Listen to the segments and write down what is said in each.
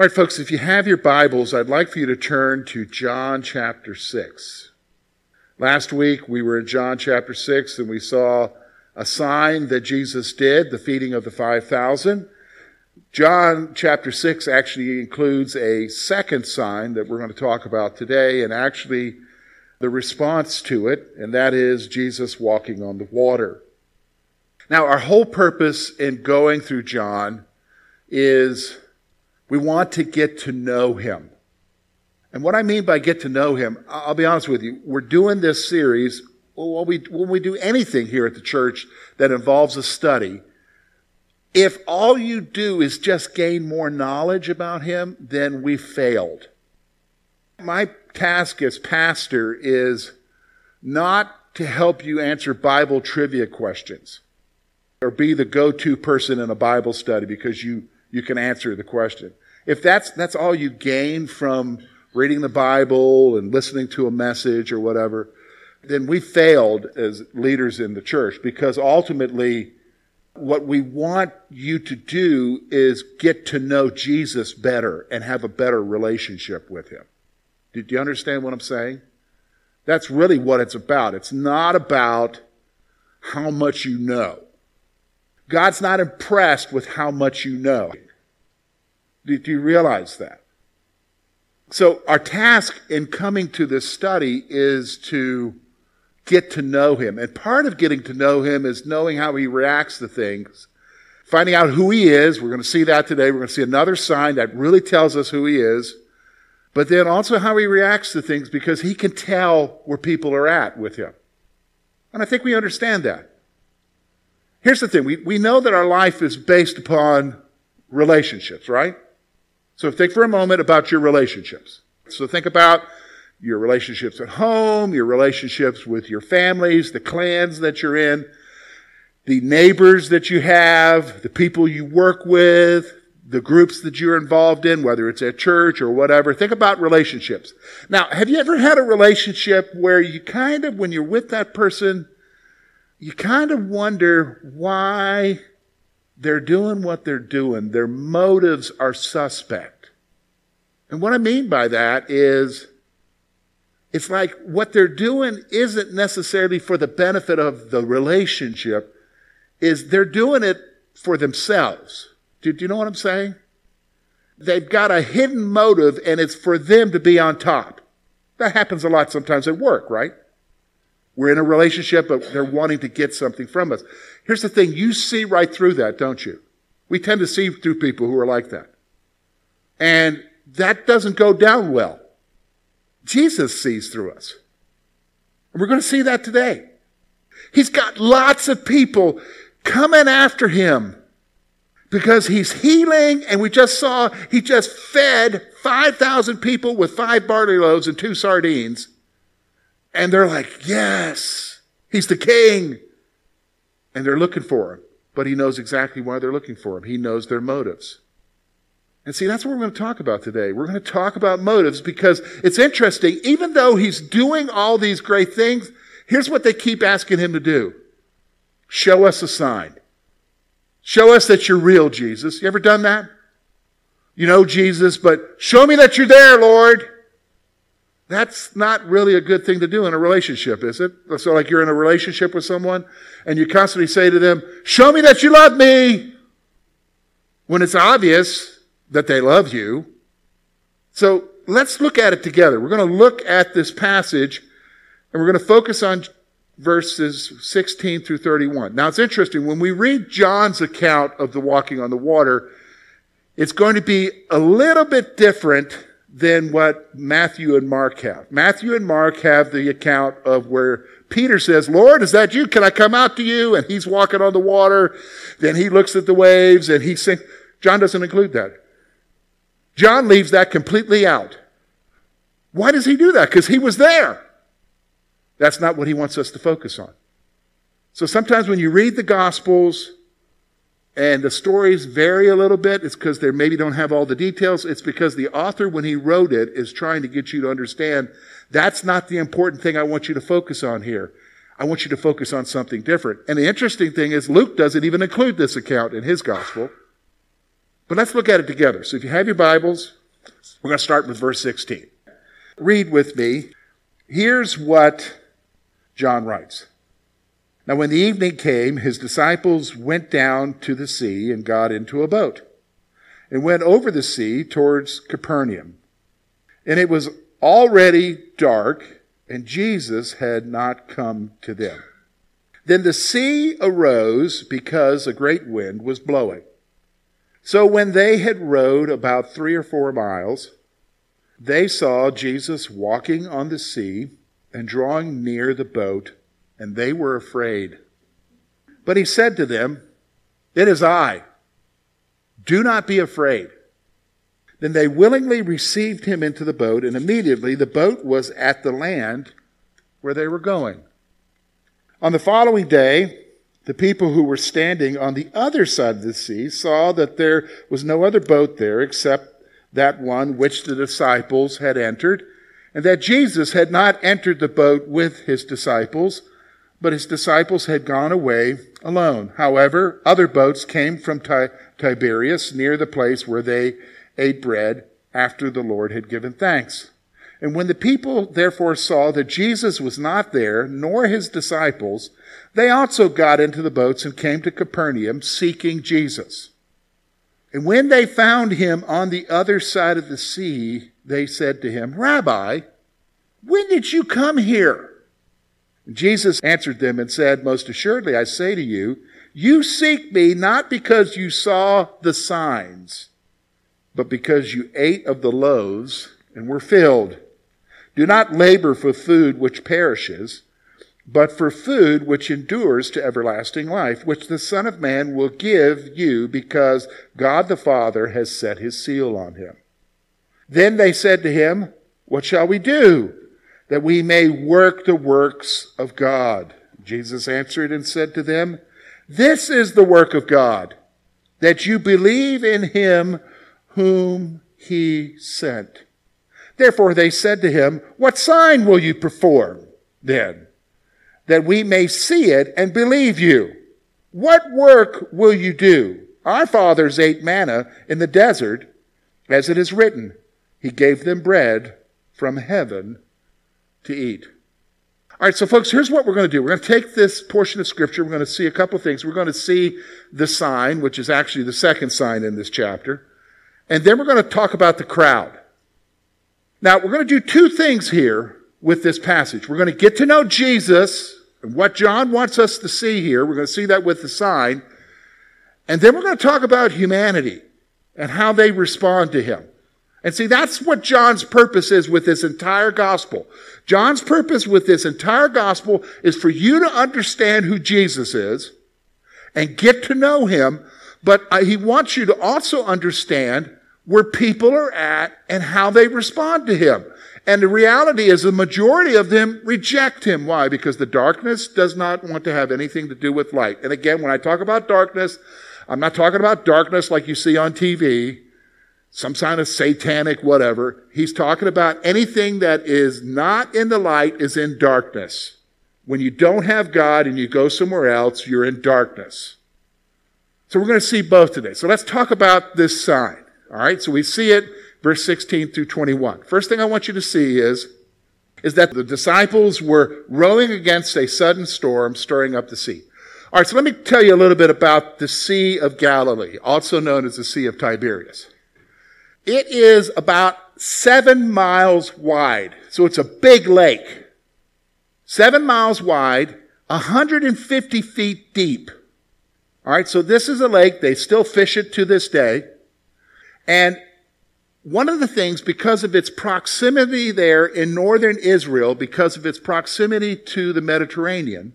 All right, folks, if you have your Bibles, I'd like for you to turn to John chapter 6. Last week we were in John chapter 6 and we saw a sign that Jesus did, the feeding of the 5,000. John chapter 6 actually includes a second sign that we're going to talk about today and actually the response to it, and that is Jesus walking on the water. Now, our whole purpose in going through John is we want to get to know him. And what I mean by get to know him, I'll be honest with you, we're doing this series, when we, when we do anything here at the church that involves a study, if all you do is just gain more knowledge about him, then we failed. My task as pastor is not to help you answer Bible trivia questions or be the go-to person in a Bible study because you, you can answer the question. If that's, that's all you gain from reading the Bible and listening to a message or whatever, then we failed as leaders in the church because ultimately what we want you to do is get to know Jesus better and have a better relationship with him. Do you understand what I'm saying? That's really what it's about. It's not about how much you know. God's not impressed with how much you know. Do you realize that? So our task in coming to this study is to get to know him. And part of getting to know him is knowing how he reacts to things, finding out who he is. We're going to see that today. We're going to see another sign that really tells us who he is. But then also how he reacts to things because he can tell where people are at with him. And I think we understand that. Here's the thing. We, we know that our life is based upon relationships, right? So think for a moment about your relationships. So think about your relationships at home, your relationships with your families, the clans that you're in, the neighbors that you have, the people you work with, the groups that you're involved in, whether it's at church or whatever. Think about relationships. Now, have you ever had a relationship where you kind of, when you're with that person, you kind of wonder why they're doing what they're doing. Their motives are suspect. And what I mean by that is it's like what they're doing isn't necessarily for the benefit of the relationship, is they're doing it for themselves. Do, do you know what I'm saying? They've got a hidden motive and it's for them to be on top. That happens a lot sometimes at work, right? We're in a relationship, but they're wanting to get something from us. Here's the thing. You see right through that, don't you? We tend to see through people who are like that. And that doesn't go down well. Jesus sees through us. And we're going to see that today. He's got lots of people coming after him because he's healing and we just saw he just fed 5,000 people with five barley loaves and two sardines. And they're like, yes, he's the king. And they're looking for him. But he knows exactly why they're looking for him. He knows their motives. And see, that's what we're going to talk about today. We're going to talk about motives because it's interesting. Even though he's doing all these great things, here's what they keep asking him to do. Show us a sign. Show us that you're real, Jesus. You ever done that? You know Jesus, but show me that you're there, Lord. That's not really a good thing to do in a relationship, is it? So like you're in a relationship with someone and you constantly say to them, show me that you love me. When it's obvious that they love you. So let's look at it together. We're going to look at this passage and we're going to focus on verses 16 through 31. Now it's interesting. When we read John's account of the walking on the water, it's going to be a little bit different than what Matthew and Mark have. Matthew and Mark have the account of where Peter says, Lord, is that you? Can I come out to you? And he's walking on the water. Then he looks at the waves and he sings. John doesn't include that. John leaves that completely out. Why does he do that? Because he was there. That's not what he wants us to focus on. So sometimes when you read the Gospels and the stories vary a little bit, it's because they maybe don't have all the details. It's because the author, when he wrote it, is trying to get you to understand that's not the important thing I want you to focus on here. I want you to focus on something different. And the interesting thing is Luke doesn't even include this account in his gospel. But let's look at it together. So if you have your Bibles, we're going to start with verse 16. Read with me. Here's what John writes. Now, when the evening came, his disciples went down to the sea and got into a boat and went over the sea towards Capernaum. And it was already dark, and Jesus had not come to them. Then the sea arose because a great wind was blowing. So when they had rowed about three or four miles, they saw Jesus walking on the sea and drawing near the boat, and they were afraid. But he said to them, It is I. Do not be afraid. Then they willingly received him into the boat, and immediately the boat was at the land where they were going. On the following day, the people who were standing on the other side of the sea saw that there was no other boat there except that one which the disciples had entered, and that Jesus had not entered the boat with his disciples, but his disciples had gone away alone. However, other boats came from Tiberias near the place where they ate bread after the Lord had given thanks. And when the people therefore saw that Jesus was not there, nor his disciples, they also got into the boats and came to Capernaum seeking Jesus. And when they found him on the other side of the sea, they said to him, Rabbi, when did you come here? Jesus answered them and said, Most assuredly, I say to you, you seek me not because you saw the signs, but because you ate of the loaves and were filled. Do not labor for food which perishes, but for food which endures to everlasting life, which the Son of Man will give you because God the Father has set his seal on him. Then they said to him, What shall we do that we may work the works of God? Jesus answered and said to them, This is the work of God, that you believe in him whom he sent. Therefore they said to him, What sign will you perform then, that we may see it and believe you? What work will you do? Our fathers ate manna in the desert, as it is written, He gave them bread from heaven to eat. All right, so folks, here's what we're going to do. We're going to take this portion of scripture. We're going to see a couple things. We're going to see the sign, which is actually the second sign in this chapter. And then we're going to talk about the crowd. Now, we're going to do two things here with this passage. We're going to get to know Jesus and what John wants us to see here. We're going to see that with the sign. And then we're going to talk about humanity and how they respond to him. And see, that's what John's purpose is with this entire gospel. John's purpose with this entire gospel is for you to understand who Jesus is and get to know him. But uh, he wants you to also understand where people are at and how they respond to him. And the reality is the majority of them reject him. Why? Because the darkness does not want to have anything to do with light. And again, when I talk about darkness, I'm not talking about darkness like you see on TV, some kind of satanic whatever. He's talking about anything that is not in the light is in darkness. When you don't have God and you go somewhere else, you're in darkness. So we're going to see both today. So let's talk about this sign. All right, so we see it, verse 16 through 21. First thing I want you to see is, is that the disciples were rowing against a sudden storm stirring up the sea. All right, so let me tell you a little bit about the Sea of Galilee, also known as the Sea of Tiberias. It is about seven miles wide, so it's a big lake. Seven miles wide, 150 feet deep. All right, so this is a lake. They still fish it to this day. And one of the things, because of its proximity there in northern Israel, because of its proximity to the Mediterranean,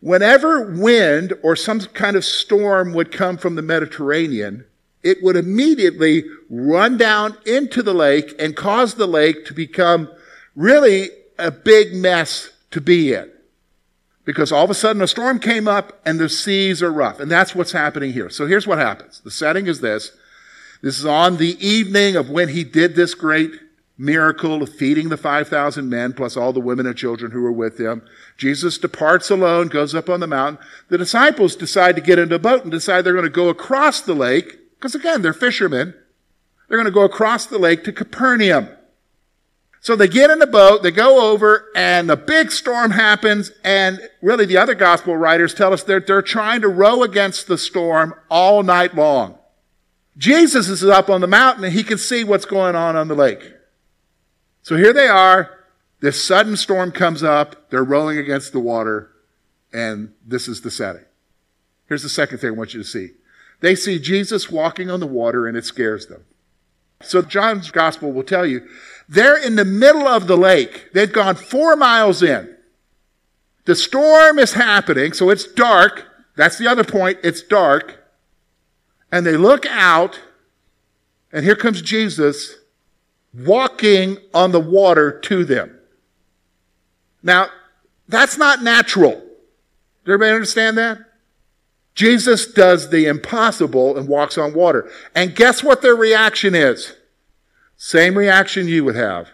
whenever wind or some kind of storm would come from the Mediterranean, it would immediately run down into the lake and cause the lake to become really a big mess to be in. Because all of a sudden a storm came up and the seas are rough. And that's what's happening here. So here's what happens. The setting is this. This is on the evening of when he did this great miracle of feeding the 5,000 men plus all the women and children who were with him. Jesus departs alone, goes up on the mountain. The disciples decide to get into a boat and decide they're going to go across the lake because again, they're fishermen. They're going to go across the lake to Capernaum. So they get in the boat, they go over, and a big storm happens, and really the other gospel writers tell us that they're trying to row against the storm all night long. Jesus is up on the mountain and he can see what's going on on the lake. So here they are. This sudden storm comes up. They're rowing against the water, and this is the setting. Here's the second thing I want you to see. They see Jesus walking on the water and it scares them. So John's gospel will tell you they're in the middle of the lake. They've gone four miles in. The storm is happening, so it's dark. That's the other point. It's dark. And they look out, and here comes Jesus walking on the water to them. Now, that's not natural. Does everybody understand that? Jesus does the impossible and walks on water. And guess what their reaction is? Same reaction you would have.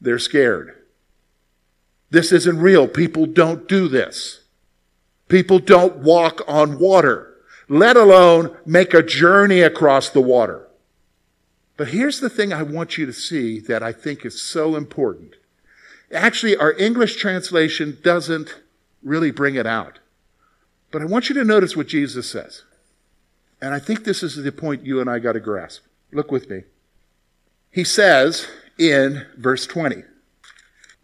They're scared. This isn't real. People don't do this. People don't walk on water, let alone make a journey across the water. But here's the thing I want you to see that I think is so important. Actually, our English translation doesn't really bring it out. But I want you to notice what Jesus says. And I think this is the point you and I got to grasp. Look with me. He says in verse 20,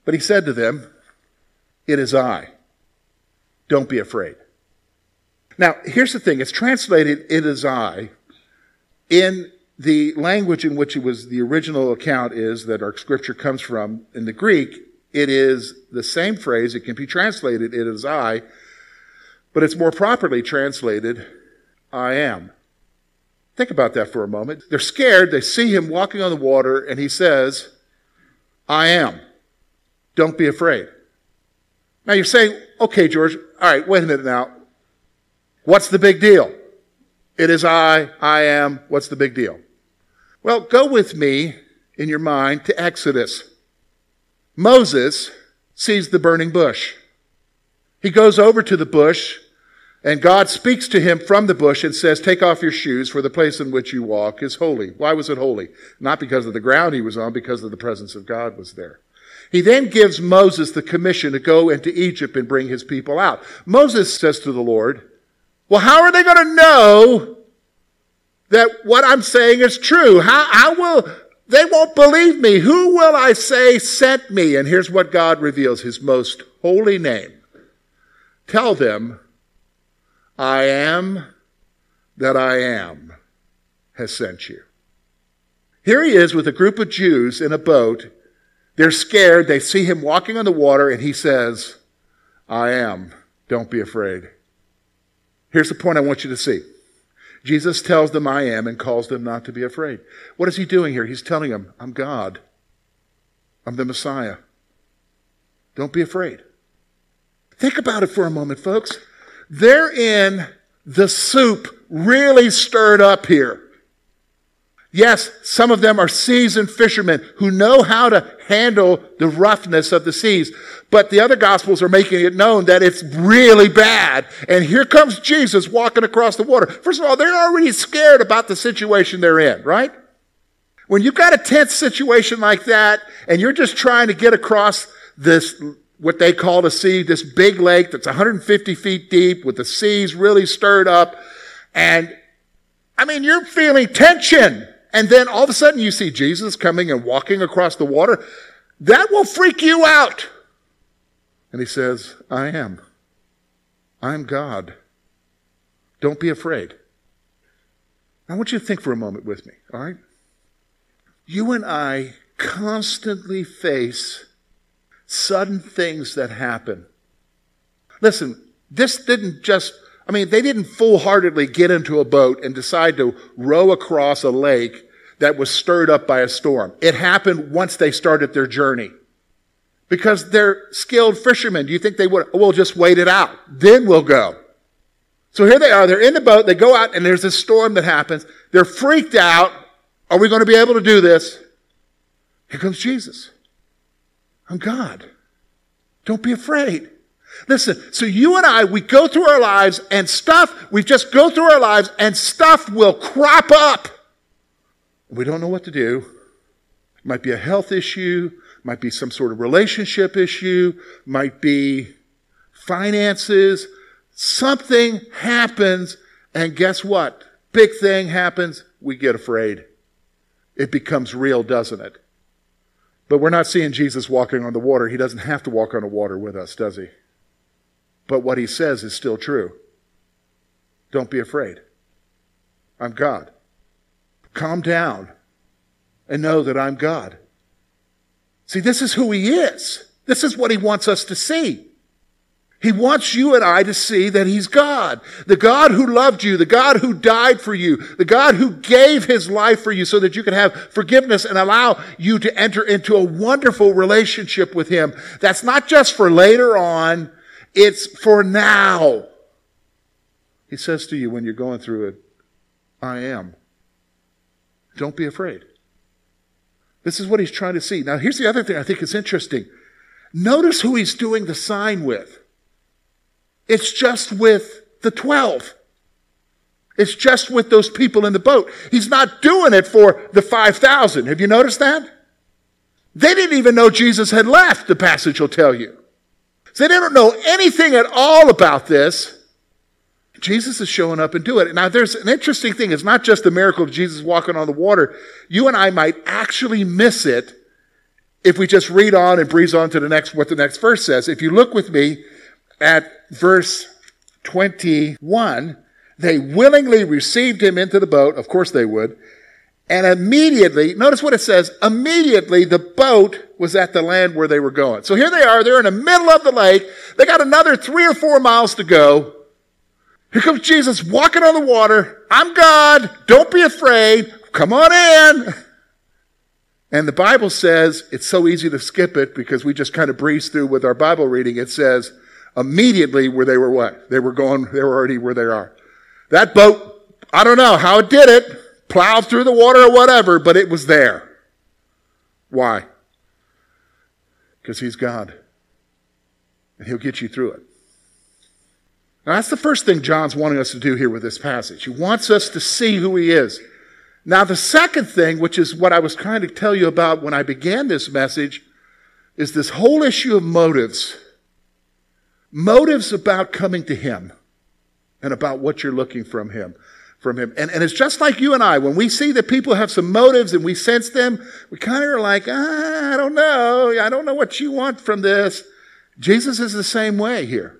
But he said to them, It is I. Don't be afraid. Now, here's the thing it's translated, It is I. In the language in which it was the original account is that our scripture comes from in the Greek, it is the same phrase. It can be translated, It is I but it's more properly translated, I am. Think about that for a moment. They're scared. They see him walking on the water, and he says, I am. Don't be afraid. Now you're saying, okay, George, all right, wait a minute now. What's the big deal? It is I, I am. What's the big deal? Well, go with me in your mind to Exodus. Moses sees the burning bush. He goes over to the bush and God speaks to him from the bush and says, Take off your shoes, for the place in which you walk is holy. Why was it holy? Not because of the ground he was on, because of the presence of God was there. He then gives Moses the commission to go into Egypt and bring his people out. Moses says to the Lord, Well, how are they going to know that what I'm saying is true? How, how will, they won't believe me. Who will I say sent me? And here's what God reveals his most holy name. Tell them, I am that I am has sent you. Here he is with a group of Jews in a boat. They're scared. They see him walking on the water, and he says, I am. Don't be afraid. Here's the point I want you to see. Jesus tells them, I am, and calls them not to be afraid. What is he doing here? He's telling them, I'm God. I'm the Messiah. Don't be afraid. Think about it for a moment, folks. They're in the soup really stirred up here. Yes, some of them are seasoned fishermen who know how to handle the roughness of the seas. But the other gospels are making it known that it's really bad. And here comes Jesus walking across the water. First of all, they're already scared about the situation they're in, right? When you've got a tense situation like that and you're just trying to get across this what they call the sea, this big lake that's 150 feet deep with the seas really stirred up. And I mean, you're feeling tension. And then all of a sudden you see Jesus coming and walking across the water. That will freak you out. And he says, I am. I'm God. Don't be afraid. I want you to think for a moment with me, all right? You and I constantly face sudden things that happen. Listen, this didn't just, I mean, they didn't full heartedly get into a boat and decide to row across a lake that was stirred up by a storm. It happened once they started their journey. because they're skilled fishermen. Do you think they would, we'll just wait it out. Then we'll go. So here they are. They're in the boat. They go out and there's a storm that happens. They're freaked out. Are we going to be able to do this? Here comes Jesus. I'm God. Don't be afraid. Listen, so you and I, we go through our lives and stuff, we just go through our lives and stuff will crop up. We don't know what to do. It might be a health issue, might be some sort of relationship issue, might be finances. Something happens, and guess what? Big thing happens, we get afraid. It becomes real, doesn't it? But we're not seeing Jesus walking on the water. He doesn't have to walk on the water with us, does he? But what he says is still true. Don't be afraid. I'm God. Calm down and know that I'm God. See, this is who he is. This is what he wants us to see. He wants you and I to see that He's God. The God who loved you, the God who died for you, the God who gave His life for you so that you can have forgiveness and allow you to enter into a wonderful relationship with Him. That's not just for later on, it's for now. He says to you when you're going through it, I am. Don't be afraid. This is what he's trying to see. Now, here's the other thing I think is interesting. Notice who he's doing the sign with. It's just with the 12. It's just with those people in the boat. He's not doing it for the 5,000. Have you noticed that? They didn't even know Jesus had left, the passage will tell you. So they don't know anything at all about this. Jesus is showing up and doing it. Now, there's an interesting thing. It's not just the miracle of Jesus walking on the water. You and I might actually miss it if we just read on and breeze on to the next, what the next verse says. If you look with me at verse 21, they willingly received him into the boat. Of course they would. And immediately, notice what it says, immediately the boat was at the land where they were going. So here they are, they're in the middle of the lake. They got another three or four miles to go. Here comes Jesus walking on the water. I'm God. Don't be afraid. Come on in. And the Bible says it's so easy to skip it because we just kind of breeze through with our Bible reading. It says, immediately where they were what? They were going, they were already where they are. That boat, I don't know how it did it, plowed through the water or whatever, but it was there. Why? Because he's God. And he'll get you through it. Now, that's the first thing John's wanting us to do here with this passage. He wants us to see who he is. Now, the second thing, which is what I was trying to tell you about when I began this message, is this whole issue of motives. Motives about coming to him and about what you're looking from him from him. And, and it's just like you and I. When we see that people have some motives and we sense them, we kind of are like, ah, I don't know. I don't know what you want from this. Jesus is the same way here.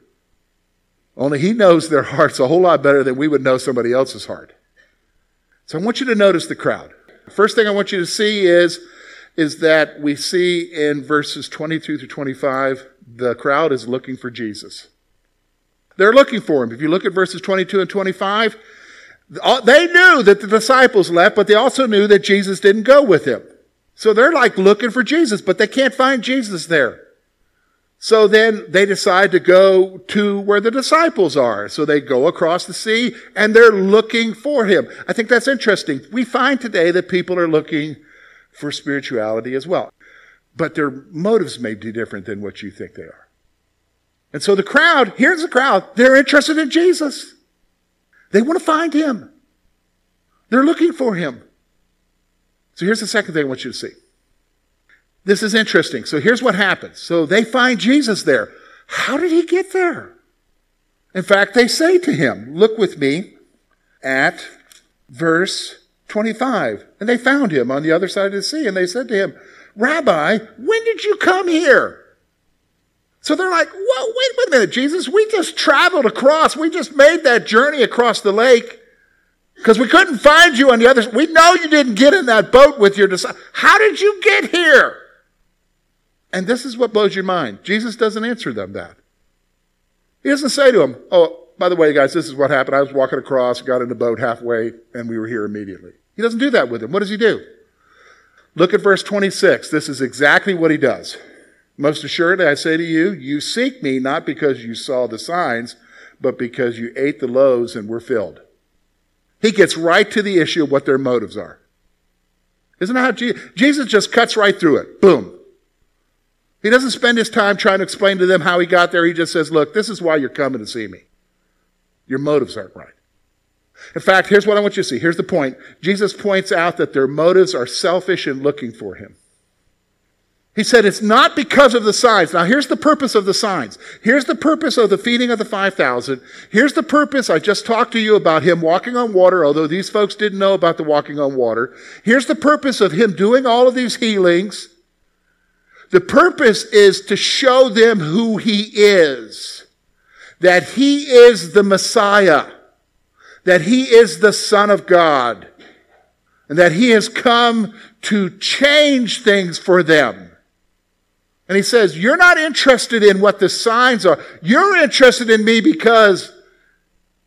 Only he knows their hearts a whole lot better than we would know somebody else's heart. So I want you to notice the crowd. First thing I want you to see is, is that we see in verses 22 through 25, the crowd is looking for Jesus. They're looking for him. If you look at verses 22 and 25, uh, they knew that the disciples left, but they also knew that Jesus didn't go with him. So they're like looking for Jesus, but they can't find Jesus there. So then they decide to go to where the disciples are. So they go across the sea and they're looking for him. I think that's interesting. We find today that people are looking for spirituality as well. But their motives may be different than what you think they are. And so the crowd, here's the crowd, they're interested in Jesus. They want to find him. They're looking for him. So here's the second thing I want you to see. This is interesting. So here's what happens. So they find Jesus there. How did he get there? In fact, they say to him, look with me at verse 25. And they found him on the other side of the sea and they said to him, Rabbi, when did you come here? So they're like, whoa, wait, wait a minute, Jesus. We just traveled across. We just made that journey across the lake because we couldn't find you on the other side. We know you didn't get in that boat with your disciples. How did you get here? And this is what blows your mind. Jesus doesn't answer them that. He doesn't say to them, Oh, by the way, guys, this is what happened. I was walking across, got in the boat halfway, and we were here immediately. He doesn't do that with them. What does he do? Look at verse 26. This is exactly what he does. Most assuredly, I say to you, you seek me not because you saw the signs, but because you ate the loaves and were filled. He gets right to the issue of what their motives are. Isn't that how Jesus, Jesus just cuts right through it? Boom. He doesn't spend his time trying to explain to them how he got there. He just says, look, this is why you're coming to see me. Your motives aren't right. In fact, here's what I want you to see. Here's the point. Jesus points out that their motives are selfish in looking for him. He said it's not because of the signs. Now, here's the purpose of the signs. Here's the purpose of the feeding of the 5,000. Here's the purpose. I just talked to you about him walking on water, although these folks didn't know about the walking on water. Here's the purpose of him doing all of these healings. The purpose is to show them who he is. That he is the Messiah. That he is the Son of God. And that he has come to change things for them. And he says, You're not interested in what the signs are. You're interested in me because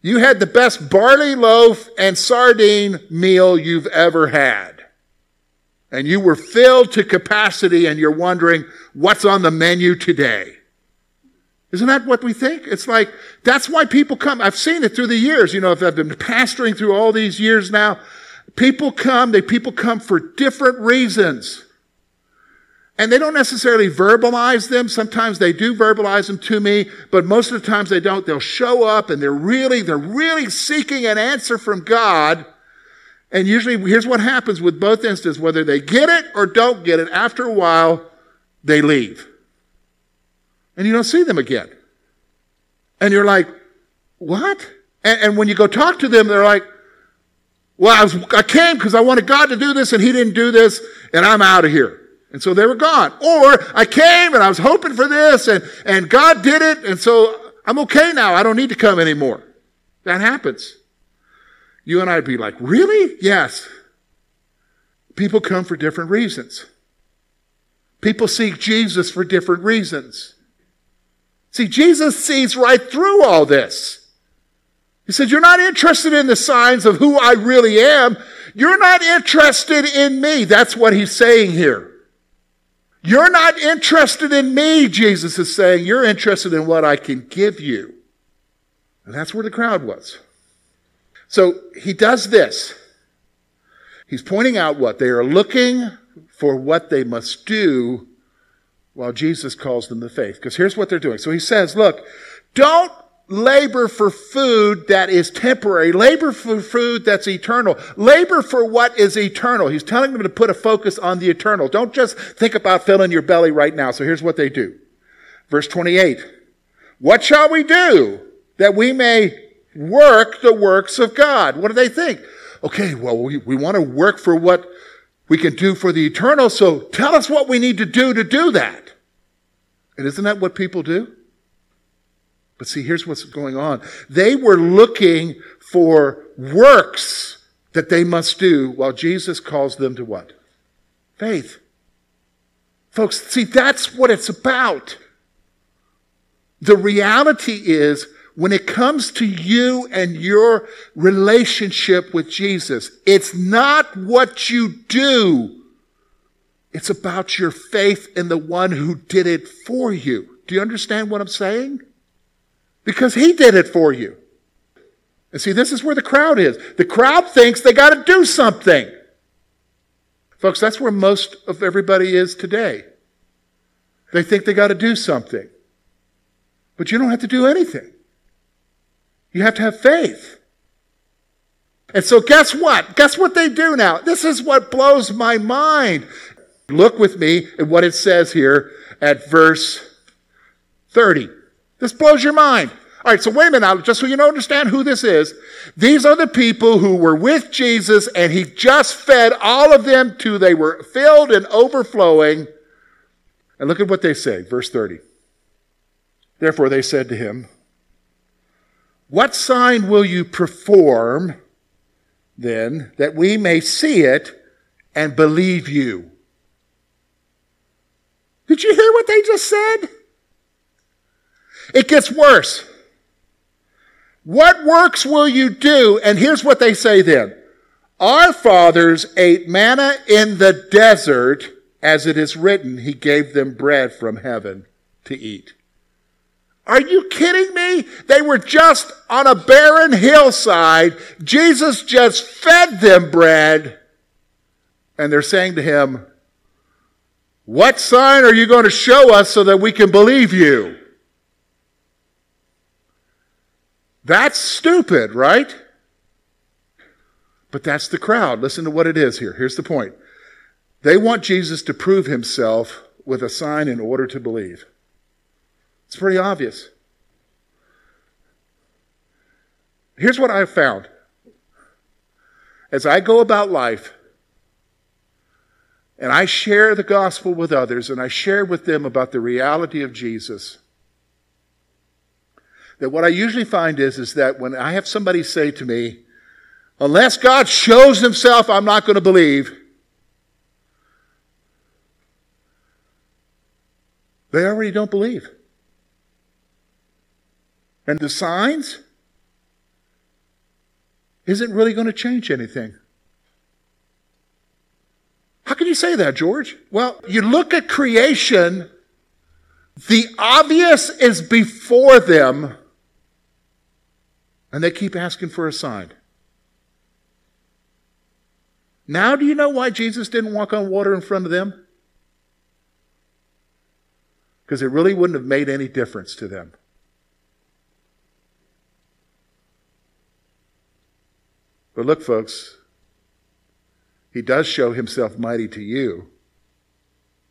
you had the best barley loaf and sardine meal you've ever had. And you were filled to capacity and you're wondering, what's on the menu today? Isn't that what we think? It's like, that's why people come. I've seen it through the years. You know, if I've been pastoring through all these years now, people come, they, people come for different reasons. And they don't necessarily verbalize them. Sometimes they do verbalize them to me, but most of the times they don't. They'll show up and they're really, they're really seeking an answer from God. And usually here's what happens with both instances, whether they get it or don't get it, after a while, they leave. And you don't see them again. And you're like, what? And, and when you go talk to them, they're like, well, I, was, I came because I wanted God to do this and he didn't do this and I'm out of here. And so they were gone. Or I came and I was hoping for this and, and God did it. And so I'm okay now. I don't need to come anymore. That happens. You and I'd be like, really? Yes. People come for different reasons. People seek Jesus for different reasons. See, Jesus sees right through all this. He said, You're not interested in the signs of who I really am. You're not interested in me. That's what he's saying here. You're not interested in me, Jesus is saying. You're interested in what I can give you. And that's where the crowd was. So he does this. He's pointing out what? They are looking for what they must do while Jesus calls them the faith. Because here's what they're doing. So he says, look, don't labor for food that is temporary. Labor for food that's eternal. Labor for what is eternal. He's telling them to put a focus on the eternal. Don't just think about filling your belly right now. So here's what they do. Verse 28. What shall we do that we may work the works of God? What do they think? Okay, well, we, we want to work for what we can do for the eternal. So tell us what we need to do to do that. And isn't that what people do? But see, here's what's going on. They were looking for works that they must do while Jesus calls them to what? Faith. Folks, see, that's what it's about. The reality is, when it comes to you and your relationship with Jesus, it's not what you do. It's about your faith in the one who did it for you. Do you understand what I'm saying? Because he did it for you. And see, this is where the crowd is. The crowd thinks they got to do something. Folks, that's where most of everybody is today. They think they got to do something. But you don't have to do anything. You have to have faith. And so, guess what? Guess what they do now? This is what blows my mind. Look with me at what it says here at verse 30. This blows your mind. All right, so wait a minute now, just so you understand who this is. These are the people who were with Jesus and he just fed all of them till they were filled and overflowing. And look at what they say, verse 30. Therefore they said to him, What sign will you perform then that we may see it and believe you? Did you hear what they just said? It gets worse. What works will you do? And here's what they say then. Our fathers ate manna in the desert as it is written, he gave them bread from heaven to eat. Are you kidding me? They were just on a barren hillside. Jesus just fed them bread. And they're saying to him, What sign are you going to show us so that we can believe you? That's stupid, right? But that's the crowd. Listen to what it is here. Here's the point. They want Jesus to prove himself with a sign in order to believe. It's pretty obvious. Here's what I've found. As I go about life and I share the gospel with others and I share with them about the reality of Jesus, that what I usually find is, is that when I have somebody say to me, unless God shows himself, I'm not going to believe, they already don't believe. And the signs isn't really going to change anything. How can you say that, George? Well, you look at creation, the obvious is before them, and they keep asking for a sign. Now, do you know why Jesus didn't walk on water in front of them? Because it really wouldn't have made any difference to them. But look, folks, he does show himself mighty to you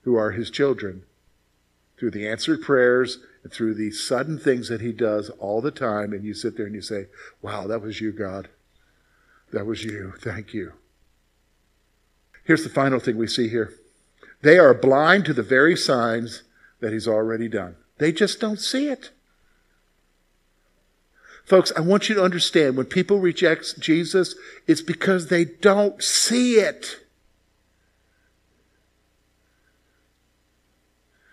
who are his children through the answered prayers and through the sudden things that he does all the time. And you sit there and you say, Wow, that was you, God. That was you. Thank you. Here's the final thing we see here they are blind to the very signs that he's already done, they just don't see it. Folks, I want you to understand when people reject Jesus, it's because they don't see it.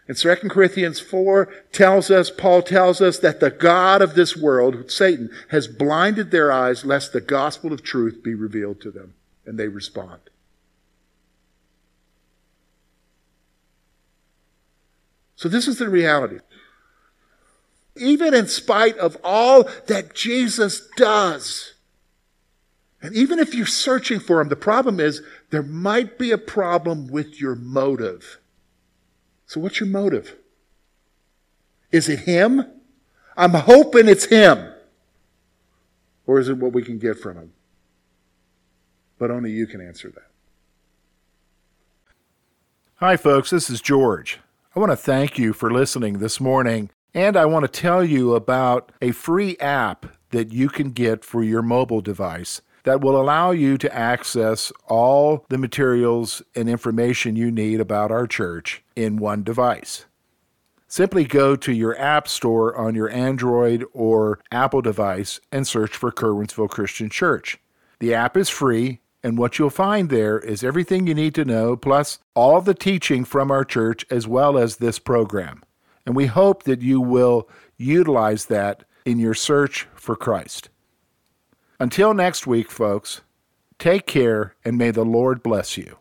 And 2 Corinthians 4 tells us, Paul tells us that the God of this world, Satan, has blinded their eyes lest the gospel of truth be revealed to them. And they respond. So this is the reality even in spite of all that Jesus does. And even if you're searching for him, the problem is there might be a problem with your motive. So, what's your motive? Is it him? I'm hoping it's him. Or is it what we can get from him? But only you can answer that. Hi, folks. This is George. I want to thank you for listening this morning and I want to tell you about a free app that you can get for your mobile device that will allow you to access all the materials and information you need about our church in one device. Simply go to your App Store on your Android or Apple device and search for Curwensville Christian Church. The app is free, and what you'll find there is everything you need to know, plus all the teaching from our church as well as this program. And we hope that you will utilize that in your search for Christ. Until next week, folks, take care and may the Lord bless you.